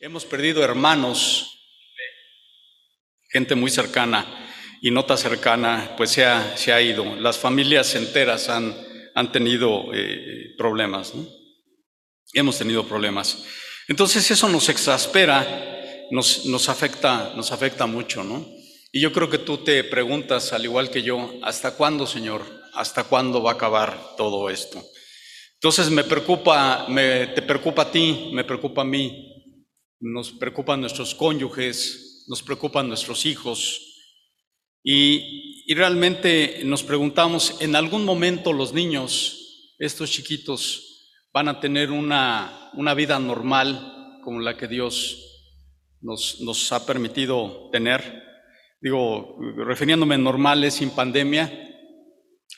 hemos perdido hermanos, gente muy cercana y no tan cercana, pues se ha, se ha ido. Las familias enteras han, han tenido eh, problemas, ¿no? Hemos tenido problemas. Entonces eso nos exaspera, nos, nos, afecta, nos afecta mucho, ¿no? Y yo creo que tú te preguntas, al igual que yo, ¿hasta cuándo, Señor? ¿Hasta cuándo va a acabar todo esto? Entonces me preocupa, me, te preocupa a ti, me preocupa a mí, nos preocupan nuestros cónyuges, nos preocupan nuestros hijos. Y, realmente nos preguntamos, ¿en algún momento los niños, estos chiquitos, van a tener una, una vida normal como la que Dios nos, nos ha permitido tener. Digo, refiriéndome normales, sin pandemia,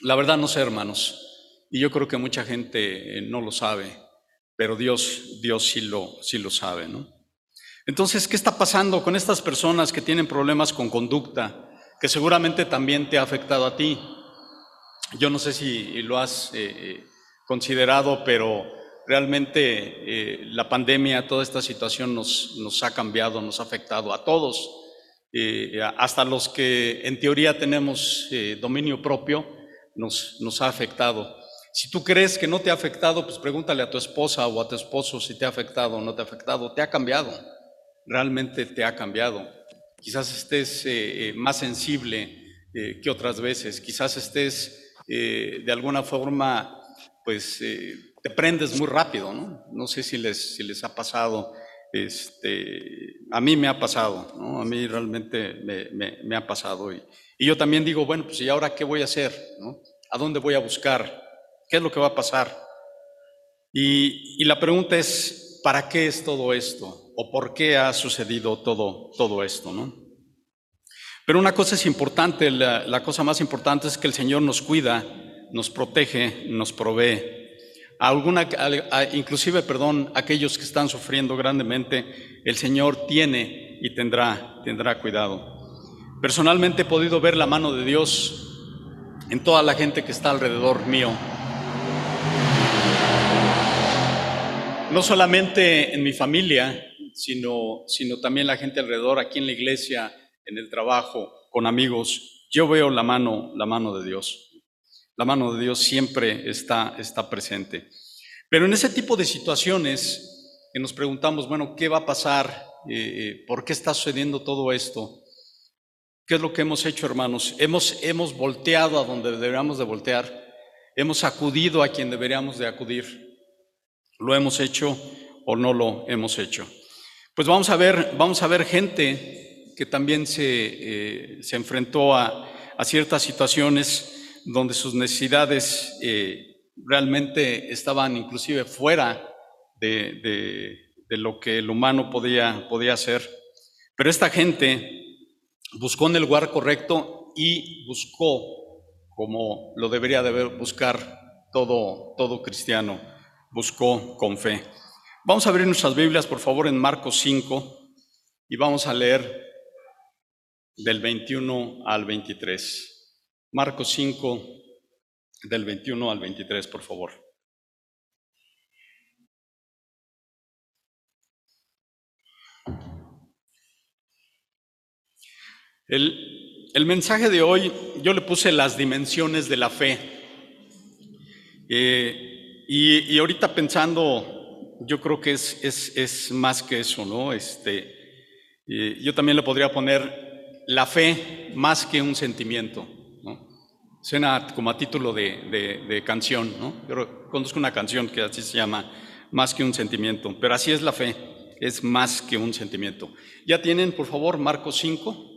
la verdad no sé, hermanos, y yo creo que mucha gente no lo sabe, pero Dios, Dios sí lo, sí lo sabe, ¿no? Entonces, ¿qué está pasando con estas personas que tienen problemas con conducta, que seguramente también te ha afectado a ti? Yo no sé si lo has eh, considerado, pero realmente eh, la pandemia, toda esta situación nos, ha cambiado, nos ha afectado a todos, eh, hasta los que en teoría tenemos eh, dominio propio, nos, nos ha afectado. Si tú crees que no te ha afectado, pues pregúntale a tu esposa o a tu esposo si te ha afectado o no te ha afectado. Te ha cambiado, realmente te ha cambiado. Quizás estés más sensible que otras veces, quizás estés de alguna forma pues eh, te prendes muy rápido, ¿no? No sé si les, si les ha pasado, este, a mí me ha pasado. A mí realmente me, me, me ha pasado. Y, y, yo también digo, bueno, pues ¿y ahora qué voy a hacer? ¿no? ¿A dónde voy a buscar? ¿Qué es lo que va a pasar? Y, y la pregunta es, ¿para qué es todo esto? ¿O por qué ha sucedido todo, todo esto, no? Pero una cosa es importante, la, cosa más importante es que el Señor nos cuida nos protege, nos provee. Alguna, inclusive, perdón, aquellos que están sufriendo grandemente, el Señor tiene y tendrá, tendrá cuidado. Personalmente he podido ver la mano de Dios en toda la gente que está alrededor mío. No solamente en mi familia, sino, sino también la gente alrededor, aquí en la iglesia, en el trabajo, con amigos. Yo veo la mano, la mano de Dios. La mano de Dios siempre está, está presente. Pero en ese tipo de situaciones que nos preguntamos, bueno, ¿qué va a pasar? Eh, ¿Por qué está sucediendo todo esto? ¿Qué es lo que hemos hecho, hermanos? Hemos, hemos volteado a donde deberíamos de voltear. Hemos acudido a quien deberíamos de acudir. ¿Lo hemos hecho o no lo hemos hecho? Pues vamos a ver, vamos a ver gente que también se, eh, se enfrentó a, a ciertas situaciones donde sus necesidades eh, realmente estaban inclusive fuera de, de, de, lo que el humano podía, podía hacer. Pero esta gente buscó en el lugar correcto y buscó como lo debería de buscar todo, todo cristiano, buscó con fe. Vamos a abrir nuestras Biblias, por favor, en Marcos 5 y vamos a leer del 21 al 23. Marcos 5, del 21 al 23, por favor. El, el, mensaje de hoy, yo le puse las dimensiones de la fe. Eh, y, y, ahorita pensando, yo creo que es, más que eso, ¿no? Este, yo también le podría poner la fe más que un sentimiento. Suena como a título de, canción, ¿no? Yo conozco una canción que así se llama, Más que un sentimiento, pero así es la fe, es más que un sentimiento. Ya tienen, por favor, Marcos 5,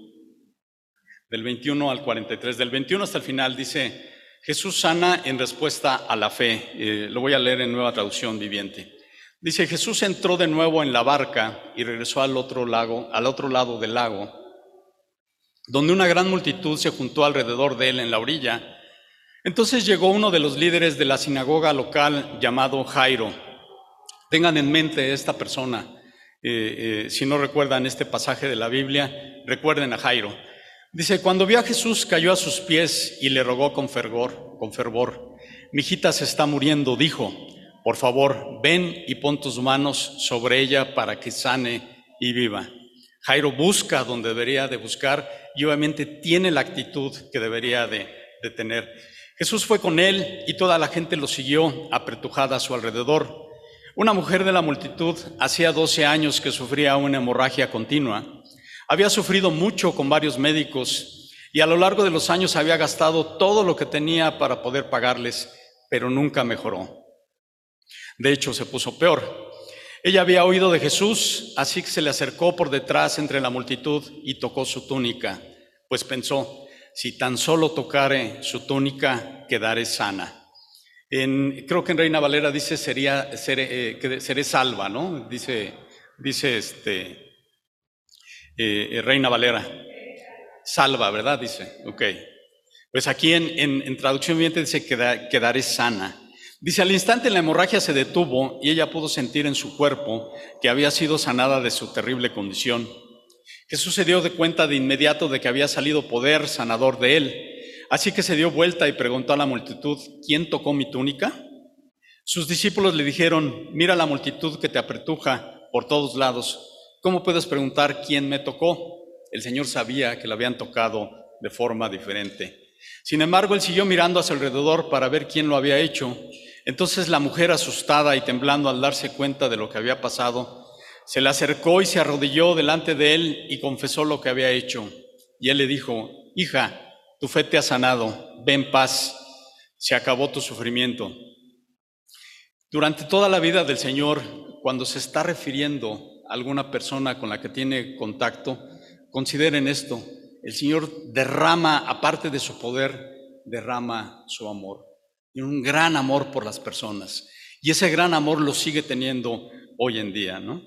del 21 al 43, del 21 hasta el final, dice, Jesús sana en respuesta a la fe. Eh, lo voy a leer en nueva traducción viviente. Dice, Jesús entró de nuevo en la barca y regresó al otro lago, al otro lado del lago donde una gran multitud se juntó alrededor de él en la orilla. Entonces llegó uno de los líderes de la sinagoga local llamado Jairo. Tengan en mente esta persona. Eh, eh, si no recuerdan este pasaje de la Biblia, recuerden a Jairo. Dice, cuando vio a Jesús cayó a sus pies y le rogó con fervor, con fervor. Mi hijita se está muriendo, dijo, por favor, ven y pon tus manos sobre ella para que sane y viva. Jairo busca donde debería de buscar y obviamente tiene la actitud que debería de, de tener. Jesús fue con él y toda la gente lo siguió apretujada a su alrededor. Una mujer de la multitud hacía 12 años que sufría una hemorragia continua. Había sufrido mucho con varios médicos y a lo largo de los años había gastado todo lo que tenía para poder pagarles, pero nunca mejoró. De hecho, se puso peor. Ella había oído de Jesús, así que se le acercó por detrás entre la multitud y tocó su túnica, pues pensó, si tan solo tocare su túnica, quedaré sana creo que en Reina Valera dice sería, seré, eh, seré salva, ¿no? Dice, dice este, eh, Reina Valera. Salva, ¿verdad? Dice, ok. Pues aquí en, en, traducción viviente dice quedaré sana. Dice, al instante la hemorragia se detuvo y ella pudo sentir en su cuerpo que había sido sanada de su terrible condición. Jesús se dio de cuenta de inmediato de que había salido poder sanador de él Así que se dio vuelta y preguntó a la multitud, ¿quién tocó mi túnica? Sus discípulos le dijeron, mira la multitud que te apretuja por todos lados. ¿Cómo puedes preguntar quién me tocó? El Señor sabía que la habían tocado de forma diferente. Sin embargo, él siguió mirando a su alrededor para ver quién lo había hecho. Entonces la mujer, asustada y temblando al darse cuenta de lo que había pasado, se le acercó y se arrodilló delante de él y confesó lo que había hecho. Y él le dijo, hija, tu fe te ha sanado, ven paz, se acabó tu sufrimiento. Durante toda la vida del Señor, cuando se está refiriendo a alguna persona con la que tiene contacto, consideren esto, el Señor derrama, aparte de su poder, derrama su amor. Tiene un gran amor por las personas. Y ese gran amor lo sigue teniendo hoy en día, ¿no?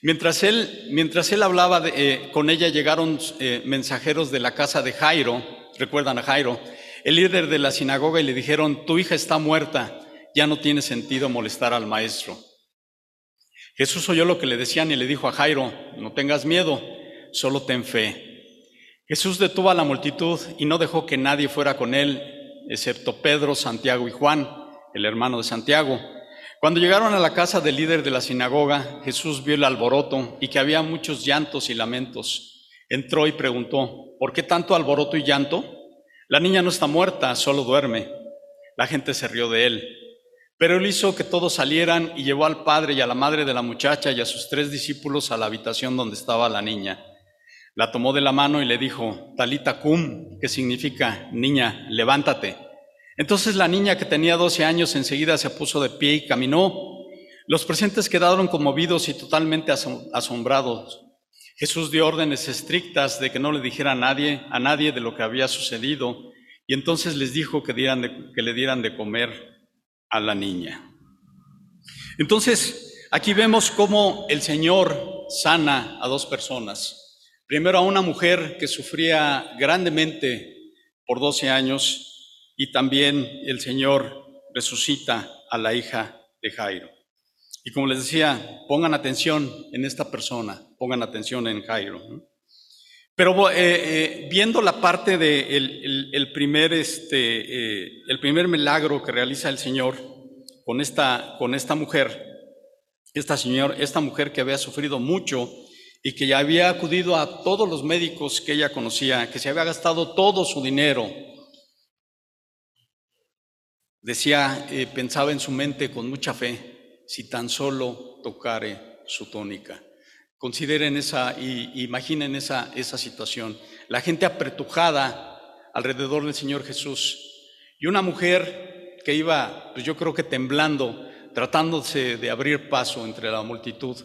Mientras él, mientras él hablaba eh, con ella, llegaron eh, mensajeros de la casa de Jairo, recuerdan a Jairo, el líder de la sinagoga, y le dijeron, tu hija está muerta, ya no tiene sentido molestar al maestro. Jesús oyó lo que le decían y le dijo a Jairo, no tengas miedo, solo ten fe. Jesús detuvo a la multitud y no dejó que nadie fuera con él, excepto Pedro, Santiago y Juan, el hermano de Santiago. Cuando llegaron a la casa del líder de la sinagoga, Jesús vio el alboroto y que había muchos llantos y lamentos. Entró y preguntó, ¿por qué tanto alboroto y llanto? La niña no está muerta, solo duerme. La gente se rió de él. Pero él hizo que todos salieran y llevó al padre y a la madre de la muchacha y a sus tres discípulos a la habitación donde estaba la niña. La tomó de la mano y le dijo, Talita cum, que significa, niña, levántate. Entonces la niña que tenía 12 años enseguida se puso de pie y caminó. Los presentes quedaron conmovidos y totalmente asombrados. Jesús dio órdenes estrictas de que no le dijera a nadie, a nadie de lo que había sucedido, y entonces les dijo que, que le dieran de comer a la niña. Entonces, aquí vemos cómo el Señor sana a dos personas. Primero a una mujer que sufría grandemente por 12 años y también el Señor resucita a la hija de Jairo. Y como les decía, pongan atención en esta persona, pongan atención en Jairo. Pero eh, eh, viendo la parte del de el, primer, este, eh, el primer milagro que realiza el Señor con esta, con esta mujer, esta, señor, esta mujer que había sufrido mucho y que ya había acudido a todos los médicos que ella conocía, que se había gastado todo su dinero Decía, eh, pensaba en su mente con mucha fe, si tan solo tocare su tónica. Consideren esa, y imaginen esa, esa situación. La gente apretujada alrededor del Señor Jesús. Y una mujer que iba, pues yo creo que temblando, tratándose de abrir paso entre la multitud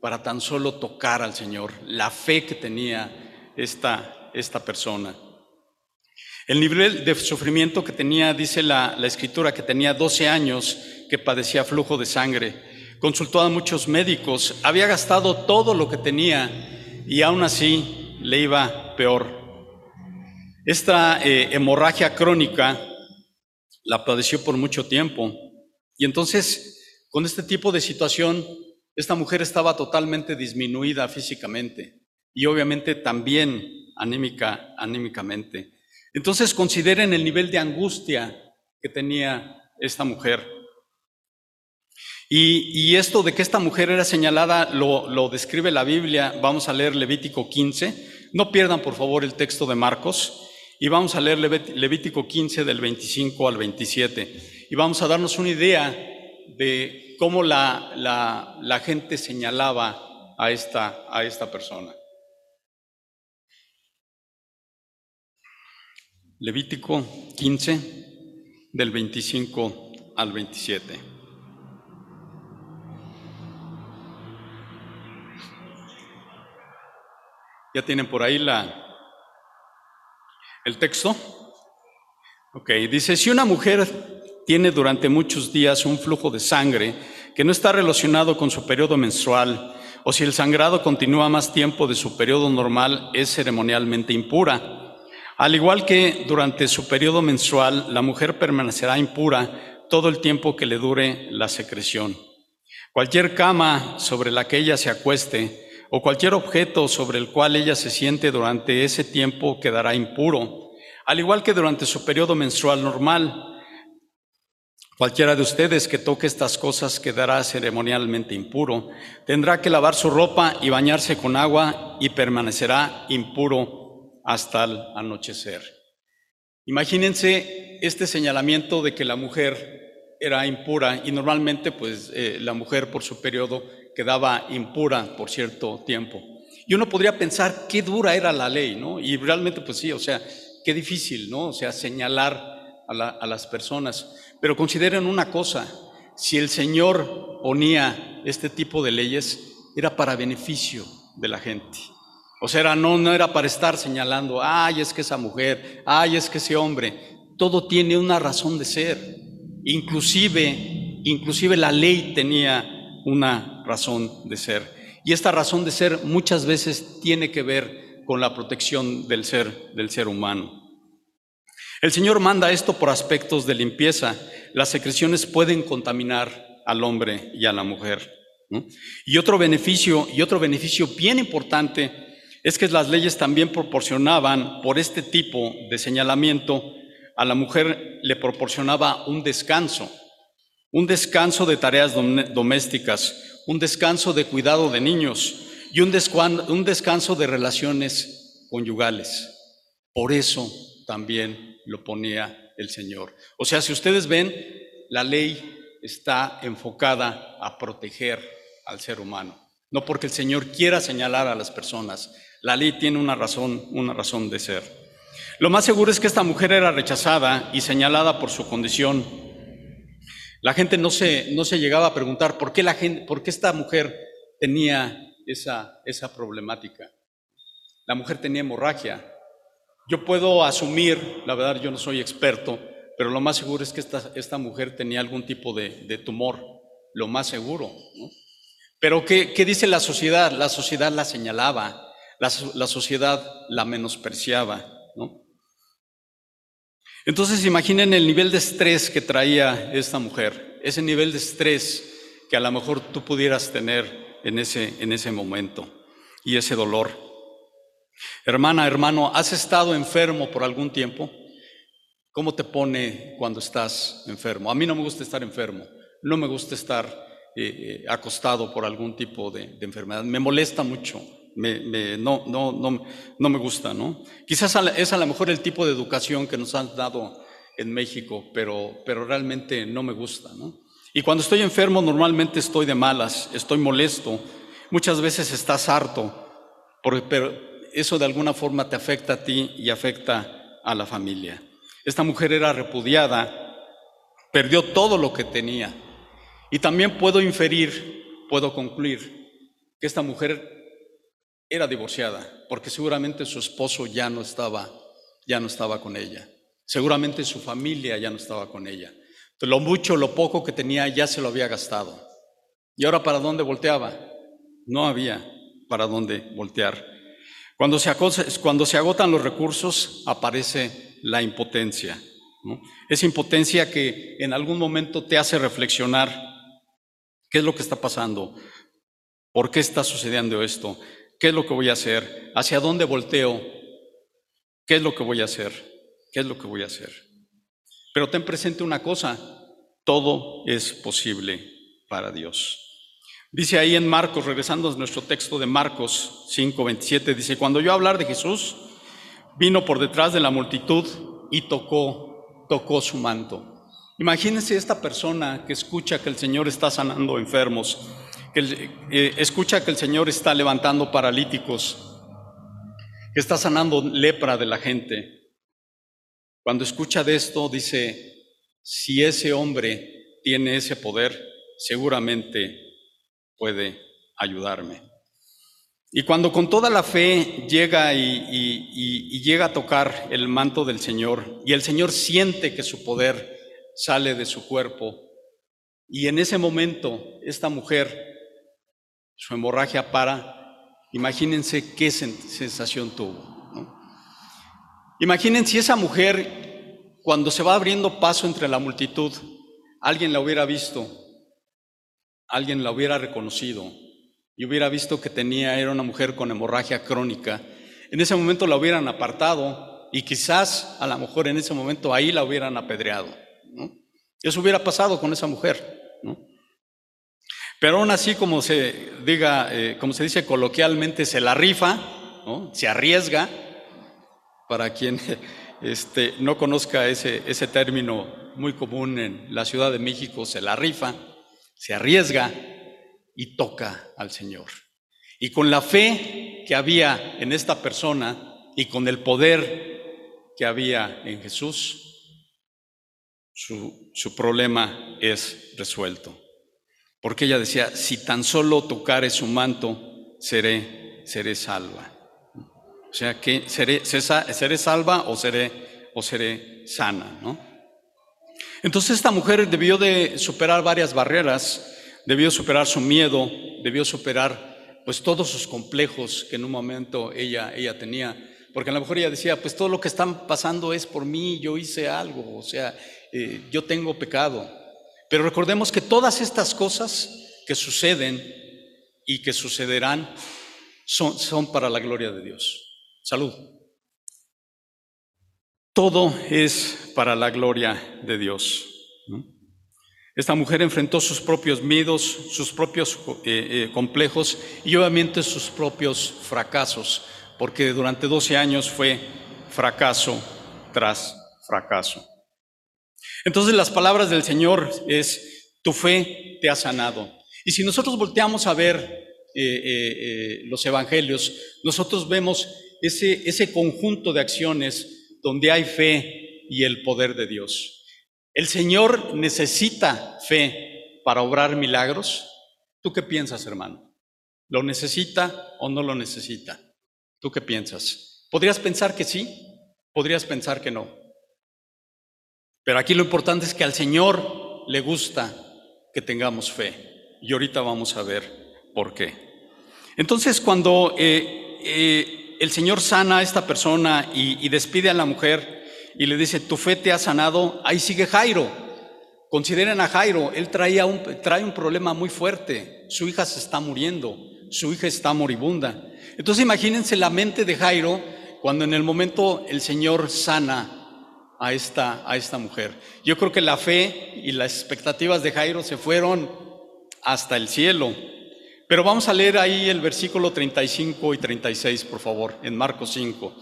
para tan solo tocar al Señor. La fe que tenía esta, esta persona. El nivel de sufrimiento que tenía, dice la, escritura, que tenía 12 años, que padecía flujo de sangre. Consultó a muchos médicos, había gastado todo lo que tenía y aún así le iba peor. Esta eh, hemorragia crónica la padeció por mucho tiempo y entonces con este tipo de situación esta mujer estaba totalmente disminuida físicamente y obviamente también anímica, anímicamente. Entonces consideren el nivel de angustia que tenía esta mujer. Y, esto de que esta mujer era señalada lo, lo describe la Biblia. Vamos a leer Levítico 15. No pierdan, por favor, el texto de Marcos. Y vamos a leer Levítico 15 del 25 al 27. Y vamos a darnos una idea de cómo la, la, la gente señalaba a esta, a esta persona. Levítico 15 del 25 al 27. ¿Ya tienen por ahí la, el texto? Ok, dice, si una mujer tiene durante muchos días un flujo de sangre que no está relacionado con su periodo menstrual, o si el sangrado continúa más tiempo de su periodo normal, es ceremonialmente impura. Al igual que durante su periodo menstrual, la mujer permanecerá impura todo el tiempo que le dure la secreción. Cualquier cama sobre la que ella se acueste, o cualquier objeto sobre el cual ella se siente durante ese tiempo quedará impuro, al igual que durante su periodo menstrual normal. Cualquiera de ustedes que toque estas cosas quedará ceremonialmente impuro. Tendrá que lavar su ropa y bañarse con agua y permanecerá impuro hasta el anochecer. Imagínense este señalamiento de que la mujer era impura y normalmente pues eh, la mujer por su periodo quedaba impura por cierto tiempo. Y uno podría pensar qué dura era la ley, ¿no? Y realmente pues sí, o sea, qué difícil, ¿no? O sea, señalar a, las personas. Pero consideren una cosa, si el Señor ponía este tipo de leyes, era para beneficio de la gente. O sea, no, no era para estar señalando, ay, es que esa mujer, ay, es que ese hombre. Todo tiene una razón de ser. Inclusive, inclusive la ley tenía una razón de ser. Y esta razón de ser muchas veces tiene que ver con la protección del ser, del ser humano. El Señor manda esto por aspectos de limpieza. Las secreciones pueden contaminar al hombre y a la mujer. Y otro beneficio, y otro beneficio bien importante, es que las leyes también proporcionaban por este tipo de señalamiento a la mujer le proporcionaba un descanso, un descanso de tareas domésticas, un descanso de cuidado de niños y un, descanso de relaciones conyugales. Por eso también lo ponía el Señor. O sea, si ustedes ven, la ley está enfocada a proteger al ser humano, no porque el Señor quiera señalar a las personas. La ley tiene una razón, una razón de ser. Lo más seguro es que esta mujer era rechazada y señalada por su condición. La gente no se, no se llegaba a preguntar por qué, la gente, por qué esta mujer tenía esa, esa problemática. La mujer tenía hemorragia. Yo puedo asumir, la verdad yo no soy experto, pero lo más seguro es que esta, mujer tenía algún tipo de, tumor, lo más seguro. Pero ¿qué, ¿qué, dice la sociedad? La sociedad la señalaba, la, sociedad la menospreciaba. ¿no? Entonces imaginen el nivel de estrés que traía esta mujer, ese nivel de estrés que a lo mejor tú pudieras tener en ese, en ese momento y ese dolor. Hermana, hermano, ¿has estado enfermo por algún tiempo? ¿Cómo te pone cuando estás enfermo? A mí no me gusta estar enfermo, no me gusta estar eh, eh, acostado por algún tipo de enfermedad, me molesta mucho me, no, no, no, no me gusta, ¿no? Quizás es a lo mejor el tipo de educación que nos han dado en México, pero, pero realmente no me gusta, ¿no? Y cuando estoy enfermo normalmente estoy de malas, estoy molesto, muchas veces estás harto, pero eso de alguna forma te afecta a ti y afecta a la familia. Esta mujer era repudiada, perdió todo lo que tenía. Y también puedo inferir, puedo concluir, que esta mujer era divorciada, porque seguramente su esposo ya no estaba, ya no estaba con ella. Seguramente su familia ya no estaba con ella. lo mucho, lo poco que tenía ya se lo había gastado. ¿Y ahora para dónde volteaba? No había para dónde voltear. Cuando se, cuando se agotan los recursos, aparece la impotencia. Esa impotencia que en algún momento te hace reflexionar qué es lo que está pasando, por qué está sucediendo esto, ¿Qué es lo que voy a hacer? ¿Hacia dónde volteo? ¿Qué es lo que voy a hacer? ¿Qué es lo que voy a hacer? Pero ten presente una cosa, todo es posible para Dios. Dice ahí en Marcos, regresando a nuestro texto de Marcos 5, 27, dice, cuando yo hablar de Jesús, vino por detrás de la multitud y tocó, tocó su manto. Imagínense esta persona que escucha que el Señor está sanando enfermos, que eh, escucha que el Señor está levantando paralíticos, que está sanando lepra de la gente. Cuando escucha de esto, dice, si ese hombre tiene ese poder, seguramente puede ayudarme. Y cuando con toda la fe llega y, llega a tocar el manto del Señor y el Señor siente que su poder sale de su cuerpo, y en ese momento esta mujer, su hemorragia para, imagínense qué sensación tuvo. Imaginen si esa mujer, cuando se va abriendo paso entre la multitud, alguien la hubiera visto, alguien la hubiera reconocido y hubiera visto que tenía, era una mujer con hemorragia crónica, en ese momento la hubieran apartado y quizás a lo mejor en ese momento ahí la hubieran apedreado. Eso hubiera pasado con esa mujer. Pero aún así, como se diga, eh, como se dice coloquialmente, se la rifa, se arriesga para quien este, no conozca ese, ese término muy común en la Ciudad de México, se la rifa, se arriesga y toca al Señor. Y con la fe que había en esta persona y con el poder que había en Jesús, su, su problema es resuelto. Porque ella decía, si tan solo tocare su manto, seré, seré salva. O sea que seré, seré salva o seré, o seré sana, ¿no? Entonces esta mujer debió de superar varias barreras, debió superar su miedo, debió superar pues todos sus complejos que en un momento ella, ella tenía, porque a lo mejor ella decía, pues todo lo que está pasando es por mí, yo hice algo, o sea, eh, yo tengo pecado. Pero recordemos que todas estas cosas que suceden y que sucederán son, son para la gloria de Dios. Salud. Todo es para la gloria de Dios. Esta mujer enfrentó sus propios miedos, sus propios eh, eh, complejos y obviamente sus propios fracasos, porque durante 12 años fue fracaso tras fracaso. Entonces las palabras del Señor es, tu fe te ha sanado. Y si nosotros volteamos a ver eh, los evangelios, nosotros vemos ese, ese conjunto de acciones donde hay fe y el poder de Dios. ¿El Señor necesita fe para obrar milagros? ¿Tú qué piensas, hermano? ¿Lo necesita o no lo necesita? ¿Tú qué piensas? ¿Podrías pensar que sí? ¿Podrías pensar que no? Pero aquí lo importante es que al Señor le gusta que tengamos fe. Y ahorita vamos a ver por qué. Entonces, cuando eh, eh, el Señor sana a esta persona y, despide a la mujer y le dice, tu fe te ha sanado, ahí sigue Jairo. Consideren a Jairo, él traía un, trae un problema muy fuerte, su hija se está muriendo, su hija está moribunda. Entonces imagínense la mente de Jairo cuando en el momento el Señor sana a esta, a esta mujer. Yo creo que la fe y las expectativas de Jairo se fueron hasta el cielo. Pero vamos a leer ahí el versículo 35 y 36, por favor, en Marcos 5.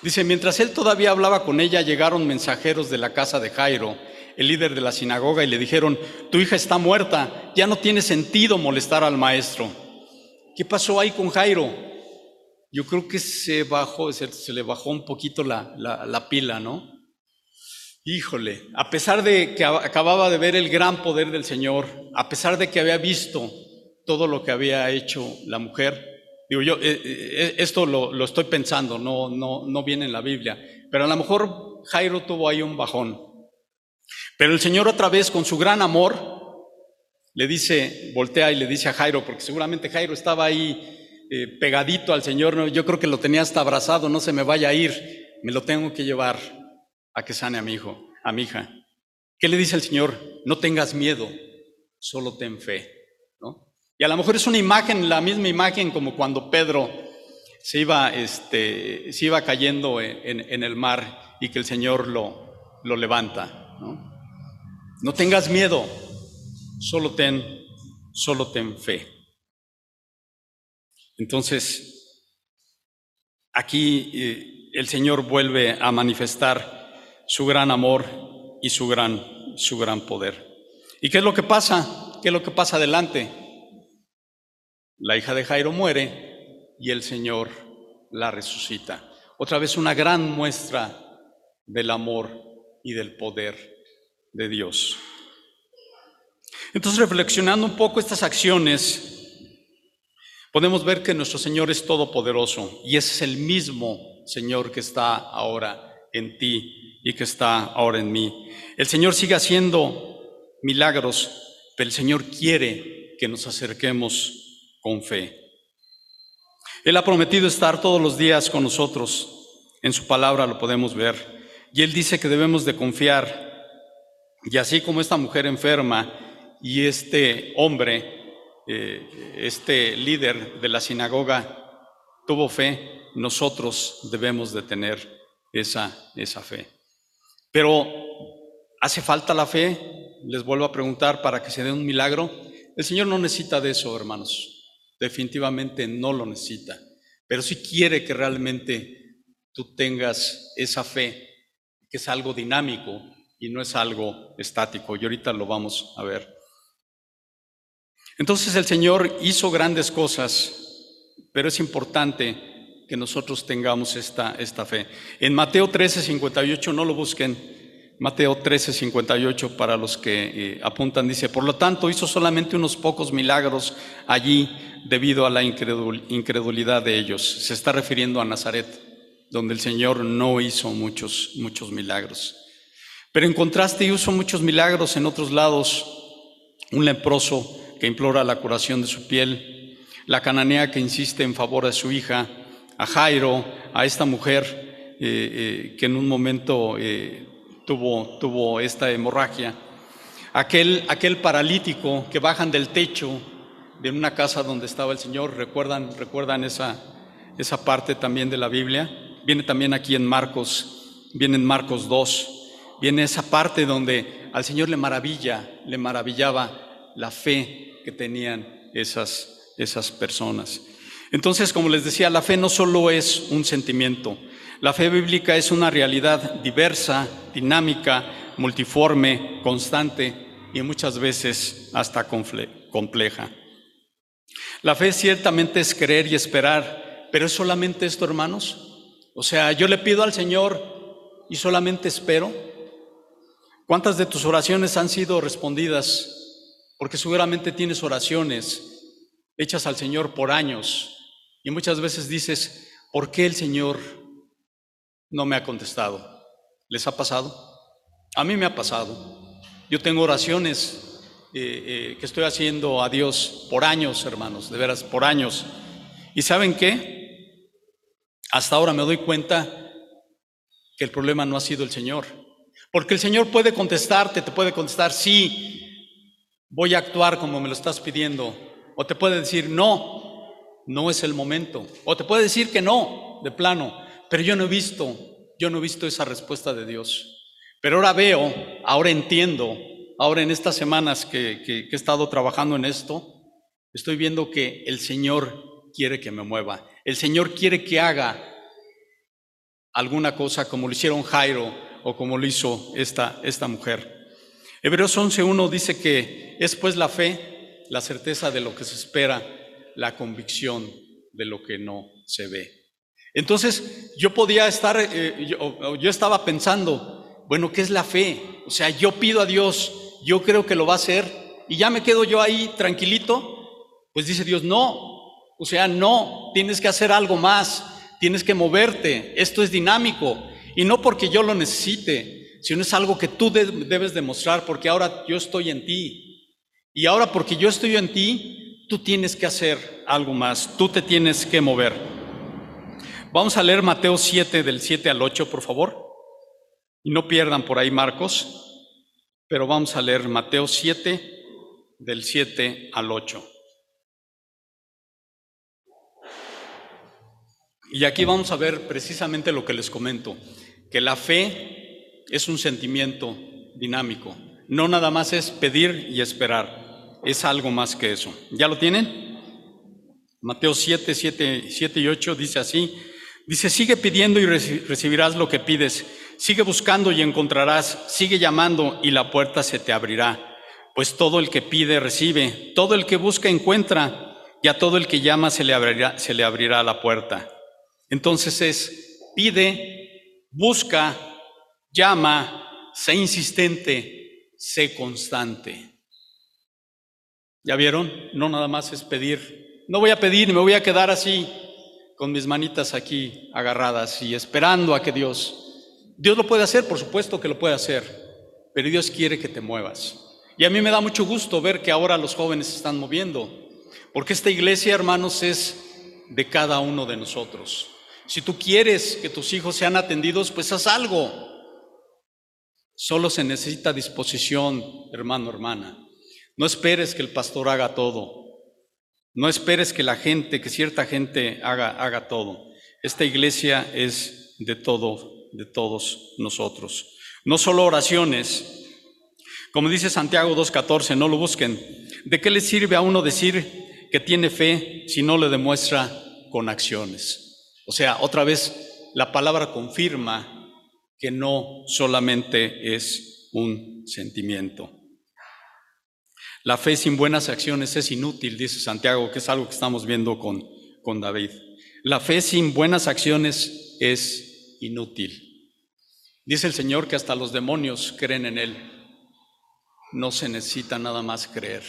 Dice, mientras él todavía hablaba con ella, llegaron mensajeros de la casa de Jairo, el líder de la sinagoga, y le dijeron, tu hija está muerta, ya no tiene sentido molestar al maestro. ¿Qué pasó ahí con Jairo? Yo creo que se bajó, se, le bajó un poquito la, la pila, ¿no? Híjole, a pesar de que acababa de ver el gran poder del Señor, a pesar de que había visto todo lo que había hecho la mujer. Digo, yo, eh, eh, esto lo, estoy pensando, no, no, no viene en la Biblia, pero a lo mejor Jairo tuvo ahí un bajón. Pero el Señor otra vez con su gran amor le dice, voltea y le dice a Jairo, porque seguramente Jairo estaba ahí eh, pegadito al Señor, yo creo que lo tenía hasta abrazado, no se me vaya a ir, me lo tengo que llevar a que sane a mi hijo, a mi hija. ¿Qué le dice el Señor? No tengas miedo, solo ten fe. Y a lo mejor es una imagen, la misma imagen como cuando Pedro se iba, este, se iba cayendo en, el mar y que el Señor lo, lo levanta. ¿no? no tengas miedo, solo ten, solo ten fe. Entonces, aquí eh, el Señor vuelve a manifestar su gran amor y su gran, su gran poder. ¿Y qué es lo que pasa? ¿Qué es lo que pasa adelante? La hija de Jairo muere y el Señor la resucita. Otra vez una gran muestra del amor y del poder de Dios. Entonces, reflexionando un poco estas acciones, podemos ver que nuestro Señor es todopoderoso y es el mismo Señor que está ahora en ti y que está ahora en mí. El Señor sigue haciendo milagros, pero el Señor quiere que nos acerquemos con fe. Él ha prometido estar todos los días con nosotros. En su palabra lo podemos ver. Y Él dice que debemos de confiar. Y así como esta mujer enferma y este hombre, eh, este líder de la sinagoga, tuvo fe, nosotros debemos de tener esa, esa fe. Pero, ¿hace falta la fe? Les vuelvo a preguntar para que se dé un milagro. El Señor no necesita de eso, hermanos. Definitivamente no lo necesita. Pero sí quiere que realmente tú tengas esa fe que es algo dinámico y no es algo estático. Y ahorita lo vamos a ver. Entonces el Señor hizo grandes cosas, pero es importante que nosotros tengamos esta, esta fe. En Mateo 13, 58, no lo busquen, Mateo 13, 58, para los que eh, apuntan, dice, por lo tanto hizo solamente unos pocos milagros allí debido a la incredulidad de ellos. Se está refiriendo a Nazaret donde el Señor no hizo muchos, muchos milagros. Pero en contraste hizo muchos milagros en otros lados, un leproso que implora la curación de su piel, la cananea que insiste en favor de su hija, a Jairo, a esta mujer eh, eh, que en un momento tuvo, tuvo esta hemorragia, aquel, aquel paralítico que bajan del techo de una casa donde estaba el Señor, recuerdan, recuerdan esa, esa parte también de la Biblia, viene también aquí en Marcos, viene en Marcos 2, viene esa parte donde al Señor le maravilla, le maravillaba la fe que tenían esas, esas personas. Entonces, como les decía, la fe no solo es un sentimiento, la fe bíblica es una realidad diversa, dinámica, multiforme, constante y muchas veces hasta compleja. La fe ciertamente es creer y esperar, pero ¿es solamente esto, hermanos? O sea, yo le pido al Señor y solamente espero. ¿Cuántas de tus oraciones han sido respondidas? Porque seguramente tienes oraciones hechas al Señor por años y muchas veces dices, ¿por qué el Señor no me ha contestado? ¿Les ha pasado? A mí me ha pasado. Yo tengo oraciones eh, eh, que estoy haciendo a Dios por años, hermanos, de veras, por años. ¿Y saben qué? Hasta ahora me doy cuenta que el problema no ha sido el Señor. Porque el Señor puede contestarte, te puede contestar, sí, voy a actuar como me lo estás pidiendo. O te puede decir, no, no es el momento. O te puede decir que no, de plano. Pero yo no he visto, yo no he visto esa respuesta de Dios. Pero ahora veo, ahora entiendo, ahora en estas semanas que, he estado trabajando en esto, estoy viendo que el Señor quiere que me mueva. El Señor quiere que haga alguna cosa como lo hicieron Jairo o como lo hizo esta, esta mujer. Hebreos 11.1 dice que es pues la fe, la certeza de lo que se espera, la convicción de lo que no se ve. Entonces yo podía estar, eh, yo, yo estaba pensando, bueno, ¿qué es la fe? O sea, yo pido a Dios, yo creo que lo va a hacer y ya me quedo yo ahí tranquilito. Pues dice Dios, no, o sea, no, tienes que hacer algo más, tienes que moverte, esto es dinámico. Y no porque yo lo necesite, sino es algo que tú debes demostrar porque ahora yo estoy en ti. Y ahora porque yo estoy en ti, tú tienes que hacer algo más, tú te tienes que mover. Vamos a leer Mateo 7 del 7 al 8, por favor. Y no pierdan por ahí Marcos, pero vamos a leer Mateo 7 del 7 al 8. Y aquí vamos a ver precisamente lo que les comento, que la fe es un sentimiento dinámico, no nada más es pedir y esperar. es algo más que eso. ¿Ya lo tienen? Mateo 7, 7, 7 y 8 dice así. Dice, sigue pidiendo y recibirás lo que pides. Sigue buscando y encontrarás. Sigue llamando y la puerta se te abrirá. Pues todo el que pide recibe. Todo el que busca encuentra. Y a todo el que llama se le abrirá, se le abrirá la puerta. Entonces es, pide, busca, llama, sé insistente, sé constante. ¿Ya vieron? No nada más es pedir. No voy a pedir, me voy a quedar así, con mis manitas aquí agarradas y esperando a que Dios... Dios lo puede hacer, por supuesto que lo puede hacer, pero Dios quiere que te muevas. Y a mí me da mucho gusto ver que ahora los jóvenes se están moviendo, porque esta iglesia, hermanos, es de cada uno de nosotros. Si tú quieres que tus hijos sean atendidos, pues haz algo. Solo se necesita disposición, hermano, hermana. No esperes que el pastor haga todo. No esperes que la gente, que cierta gente haga, haga todo. Esta iglesia es de todo, de todos nosotros. No solo oraciones. Como dice Santiago 2.14, no lo busquen. ¿De qué le sirve a uno decir que tiene fe si no le demuestra con acciones? O sea, otra vez, la palabra confirma que no solamente es un sentimiento. La fe sin buenas acciones es inútil, dice Santiago, que es algo que estamos viendo con, con David. La fe sin buenas acciones es inútil. Dice el Señor que hasta los demonios creen en Él. No se necesita nada más creer.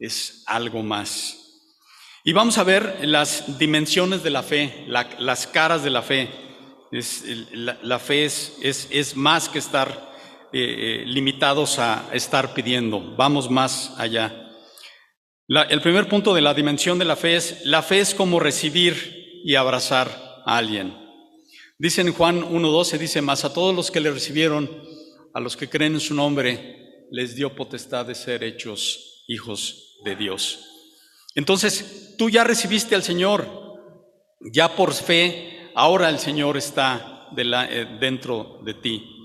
Es algo más. Y vamos a ver las dimensiones de la fe, las caras de la fe. la, fe es, es, es más que estar eh, eh, limitados a estar pidiendo, vamos más allá. el primer punto de la dimensión de la fe es, la fe es como recibir y abrazar a alguien. Dice en Juan 1.12, dice, más a todos los que le recibieron, a los que creen en su nombre, les dio potestad de ser hechos hijos de Dios. Entonces, tú ya recibiste al Señor, ya por fe, ahora el Señor está eh, dentro de ti.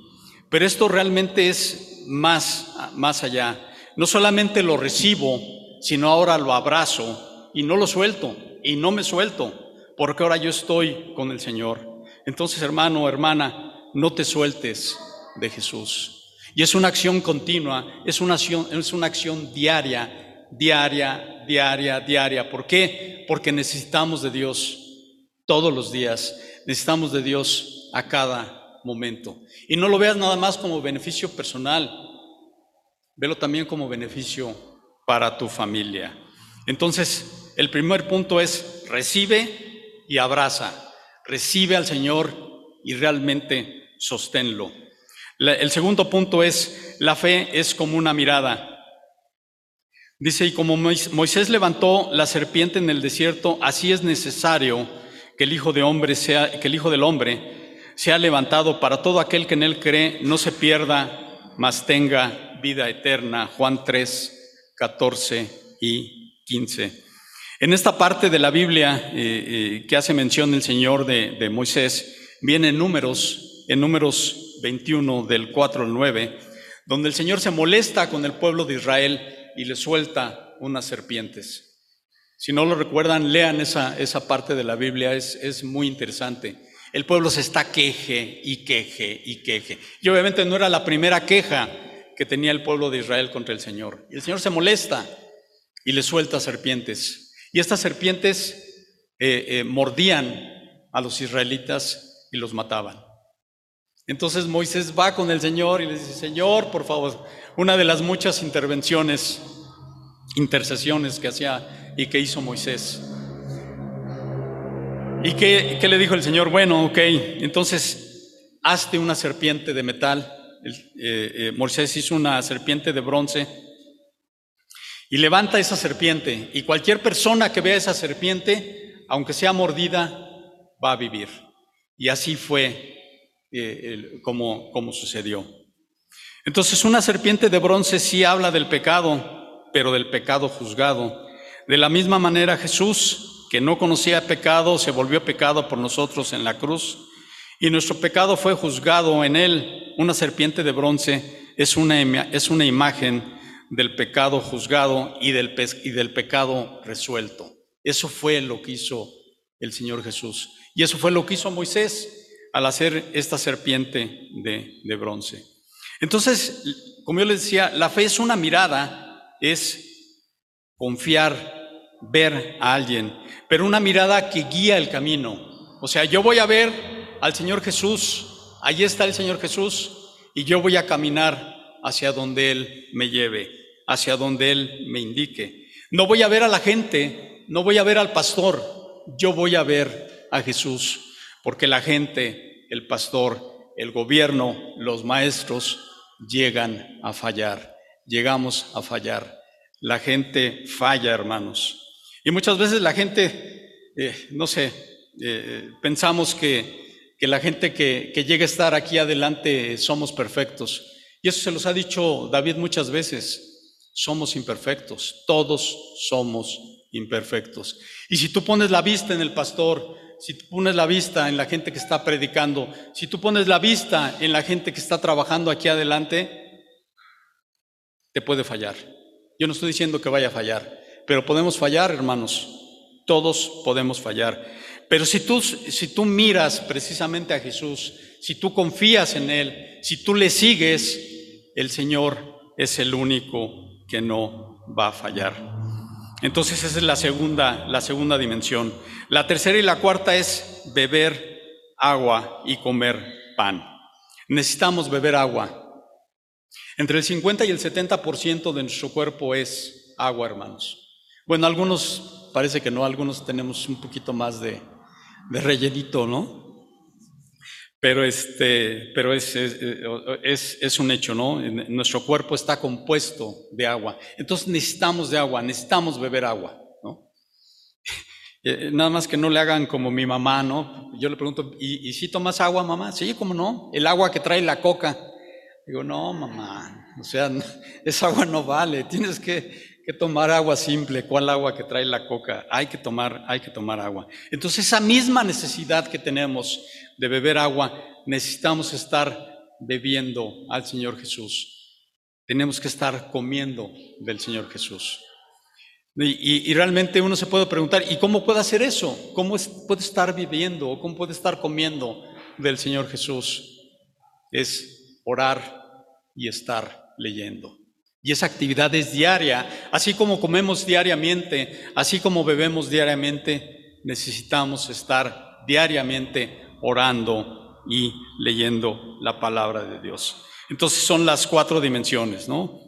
Pero esto realmente es más, más allá. No solamente lo recibo, sino ahora lo abrazo y no lo suelto y no me suelto, porque ahora yo estoy con el Señor. Entonces, hermano, hermana, no te sueltes de Jesús. Y es una acción continua, es una acción, es una acción diaria, diaria, diaria, diaria. ¿Por qué? Porque necesitamos de Dios todos los días, necesitamos de Dios a cada momento. Y no lo veas nada más como beneficio personal, velo también como beneficio para tu familia. Entonces, el primer punto es recibe y abraza, recibe al Señor y realmente sosténlo. el segundo punto es, la fe es como una mirada. Dice, y como Moisés levantó la serpiente en el desierto, así es necesario que el Hijo de Hombre sea, que el Hijo del Hombre se ha levantado para todo aquel que en él cree, no se pierda, mas tenga vida eterna. Juan 3, 14 y 15. En esta parte de la Biblia eh, eh, que hace mención el Señor de, de Moisés, viene números, en números 21 del 4 al 9, donde el Señor se molesta con el pueblo de Israel y le suelta unas serpientes. Si no lo recuerdan, lean esa, esa parte de la Biblia, es, es muy interesante el pueblo se está queje y queje y queje. Y obviamente no era la primera queja que tenía el pueblo de Israel contra el Señor. Y el Señor se molesta y le suelta serpientes. Y estas serpientes eh, eh, mordían a los israelitas y los mataban. Entonces Moisés va con el Señor y le dice, Señor, por favor, una de las muchas intervenciones, intercesiones que hacía y que hizo Moisés. ¿Y qué, le dijo el Señor? Bueno, ok, entonces hazte una serpiente de metal. Eh, eh, Moisés hizo una serpiente de bronce y levanta esa serpiente. Y cualquier persona que vea esa serpiente, aunque sea mordida, va a vivir. Y así fue eh, como, como sucedió. Entonces, una serpiente de bronce sí habla del pecado, pero del pecado juzgado. De la misma manera, Jesús que no conocía pecado, se volvió pecado por nosotros en la cruz, y nuestro pecado fue juzgado en él. Una serpiente de bronce es una, es una imagen del pecado juzgado y del, y del pecado resuelto. Eso fue lo que hizo el Señor Jesús. Y eso fue lo que hizo Moisés al hacer esta serpiente de, de bronce. Entonces, como yo les decía, la fe es una mirada, es confiar, ver a alguien, pero una mirada que guía el camino. O sea, yo voy a ver al Señor Jesús, allí está el Señor Jesús, y yo voy a caminar hacia donde Él me lleve, hacia donde Él me indique. No voy a ver a la gente, no voy a ver al pastor, yo voy a ver a Jesús, porque la gente, el pastor, el gobierno, los maestros llegan a fallar, llegamos a fallar. La gente falla, hermanos. Y muchas veces la gente, eh, no sé, eh, pensamos que, que, la gente que, que llega a estar aquí adelante somos perfectos. Y eso se los ha dicho David muchas veces. Somos imperfectos, todos somos imperfectos. Y si tú pones la vista en el pastor, si tú pones la vista en la gente que está predicando, si tú pones la vista en la gente que está trabajando aquí adelante, te puede fallar. Yo no estoy diciendo que vaya a fallar, pero podemos fallar, hermanos. Todos podemos fallar. Pero si tú, si tú miras precisamente a Jesús, si tú confías en Él, si tú le sigues, el Señor es el único que no va a fallar. Entonces esa es la segunda, la segunda dimensión. La tercera y la cuarta es beber agua y comer pan. Necesitamos beber agua. Entre el 50 y el 70% de nuestro cuerpo es agua, hermanos. Bueno, algunos parece que no, algunos tenemos un poquito más de, de rellenito, ¿no? Pero, este, pero es, es, un hecho, ¿no? Nuestro cuerpo está compuesto de agua. Entonces necesitamos de agua, necesitamos beber agua, ¿no? Eh, nada más que no le hagan como mi mamá, ¿no? Yo le pregunto, ¿y, ¿y si tomas agua, mamá? Sí, ¿cómo no? El agua que trae la coca. Digo, no, mamá, o sea, esa agua no vale, tienes que, que tomar agua simple, ¿cuál agua que trae la coca? Hay que tomar, hay que tomar agua. Entonces, esa misma necesidad que tenemos de beber agua, necesitamos estar bebiendo al Señor Jesús. Tenemos que estar comiendo del Señor Jesús. Y, realmente uno se puede preguntar, ¿y cómo puede hacer eso? ¿Cómo puede estar viviendo o cómo puede estar comiendo del Señor Jesús? Es orar y estar leyendo. Y esa actividad es diaria, así como comemos diariamente, así como bebemos diariamente, necesitamos estar diariamente orando y leyendo la palabra de Dios. Entonces son las cuatro dimensiones, ¿no?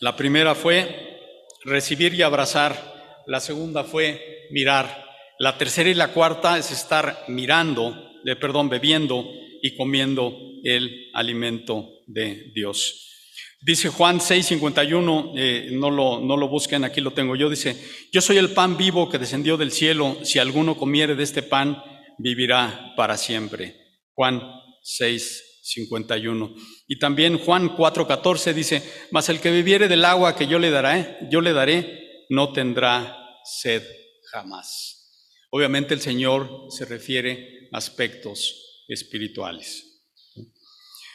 La primera fue recibir y abrazar, la segunda fue mirar, la tercera y la cuarta es estar mirando, de, perdón, bebiendo y comiendo el alimento de Dios. Dice Juan 6:51, eh, no, lo, no lo busquen, aquí lo tengo yo, dice, yo soy el pan vivo que descendió del cielo, si alguno comiere de este pan, vivirá para siempre. Juan 6, 51. Y también Juan 4, 14 dice, mas el que viviere del agua que yo le daré, yo le daré, no tendrá sed jamás. Obviamente el Señor se refiere a aspectos espirituales.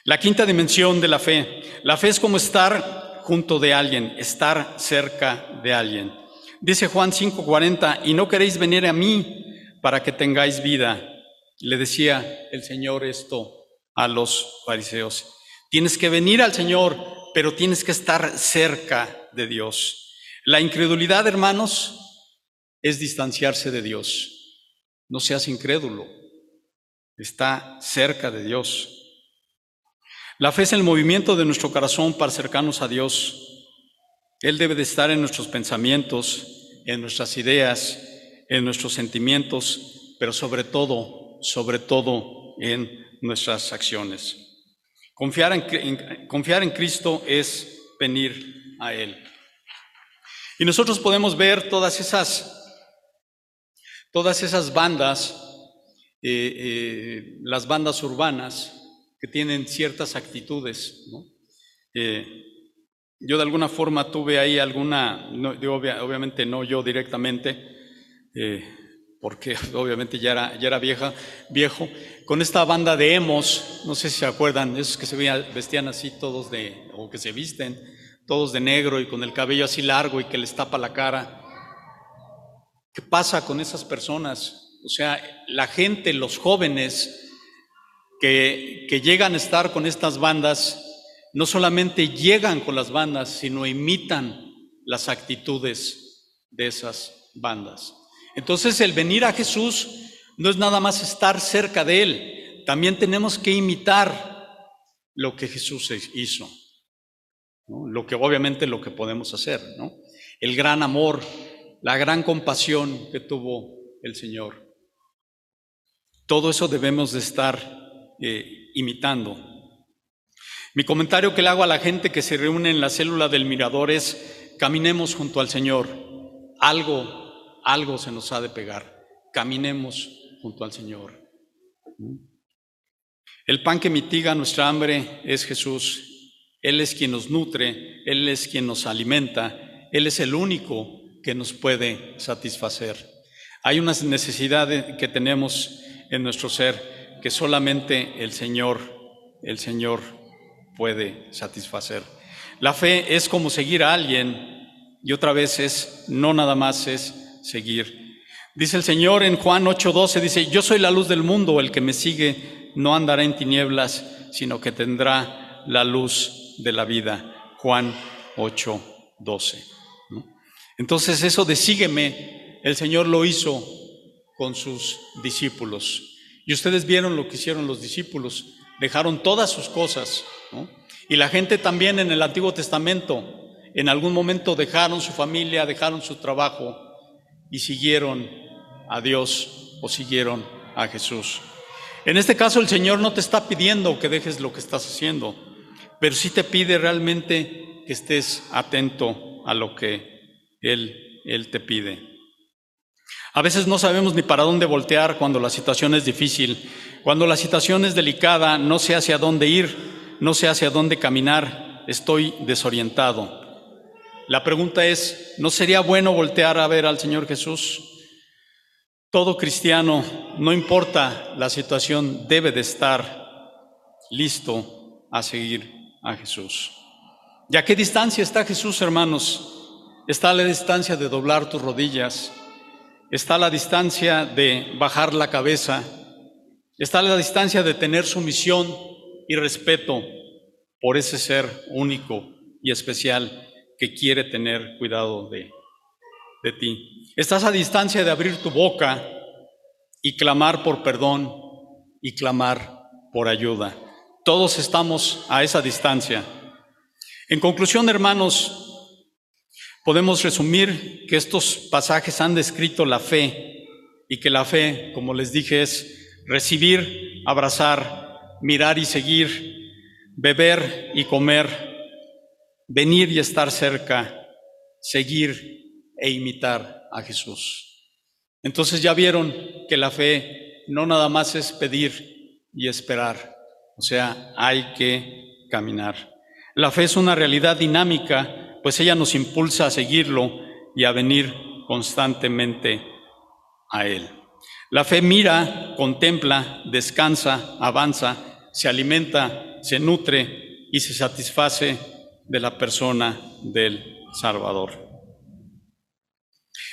La quinta dimensión de la fe. La fe es como estar junto de alguien, estar cerca de alguien. Dice Juan 5:40, y no queréis venir a mí para que tengáis vida. Le decía el Señor esto a los fariseos. Tienes que venir al Señor, pero tienes que estar cerca de Dios. La incredulidad, hermanos, es distanciarse de Dios. No seas incrédulo. Está cerca de Dios. La fe es el movimiento de nuestro corazón para acercarnos a Dios. Él debe de estar en nuestros pensamientos, en nuestras ideas, en nuestros sentimientos, pero sobre todo, sobre todo en nuestras acciones. Confiar en, Cristo es venir a Él. Y nosotros podemos ver todas esas, todas esas bandas, eh, eh, las bandas urbanas, que tienen ciertas actitudes. Eh, yo de alguna forma tuve ahí alguna, obviamente no yo directamente, eh, porque obviamente ya era, ya era vieja, viejo, con esta banda de emos, no sé si se acuerdan, esos que se vestían así todos de, o que se visten, todos de negro y con el cabello así largo y que les tapa la cara. ¿Qué pasa con esas personas? O sea, la gente, los jóvenes que, llegan a estar con estas bandas, no solamente llegan con las bandas, sino imitan las actitudes de esas bandas. Entonces el venir a Jesús no es nada más estar cerca de Él, también tenemos que imitar lo que Jesús hizo, lo que obviamente lo que podemos hacer, ¿no? el gran amor, la gran compasión que tuvo el Señor. Todo eso debemos de estar eh, imitando. Mi comentario que le hago a la gente que se reúne en la célula del mirador es, caminemos junto al Señor. Algo, algo se nos ha de pegar. Caminemos junto al Señor. El pan que mitiga nuestra hambre es Jesús. Él es quien nos nutre, Él es quien nos alimenta, Él es el único que nos puede satisfacer. Hay una necesidad que tenemos en nuestro ser que solamente el Señor, el Señor puede satisfacer. La fe es como seguir a alguien y otra vez es, no nada más es seguir. Dice el Señor en Juan 8:12, dice, yo soy la luz del mundo, el que me sigue no andará en tinieblas, sino que tendrá la luz de la vida. Juan 8:12. Entonces eso de sígueme, el Señor lo hizo con sus discípulos. Y ustedes vieron lo que hicieron los discípulos, dejaron todas sus cosas. Y la gente también en el Antiguo Testamento, en algún momento dejaron su familia, dejaron su trabajo y siguieron a Dios o siguieron a Jesús. En este caso el Señor no te está pidiendo que dejes lo que estás haciendo, pero sí te pide realmente que estés atento a lo que él, Él te pide. A veces no sabemos ni para dónde voltear cuando la situación es difícil, cuando la situación es delicada, no sé hacia dónde ir, no sé hacia dónde caminar, estoy desorientado. La pregunta es, ¿no sería bueno voltear a ver al Señor Jesús? Todo cristiano, no importa la situación, debe de estar listo a seguir a Jesús. ¿Y a qué distancia está Jesús, hermanos? Está a la distancia de doblar tus rodillas, está la distancia de bajar la cabeza, está la distancia de tener sumisión y respeto por ese ser único y especial que quiere tener cuidado de, de ti. Estás a distancia de abrir tu boca y clamar por perdón y clamar por ayuda. Todos estamos a esa distancia. En conclusión, hermanos, Podemos resumir que estos pasajes han descrito la fe y que la fe, como les dije, es recibir, abrazar, mirar y seguir, beber y comer, venir y estar cerca, seguir e imitar a Jesús. Entonces ya vieron que la fe no nada más es pedir y esperar, o sea, hay que caminar. La fe es una realidad dinámica pues ella nos impulsa a seguirlo y a venir constantemente a Él. La fe mira, contempla, descansa, avanza, se alimenta, se nutre y se satisface de la persona del Salvador.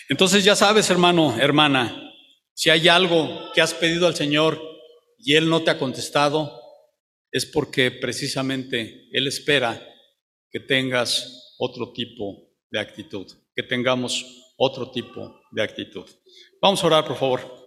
Entonces ya sabes, hermano, hermana, si hay algo que has pedido al Señor y Él no te ha contestado, es porque precisamente Él espera que tengas otro tipo de actitud, que tengamos otro tipo de actitud. Vamos a orar, por favor.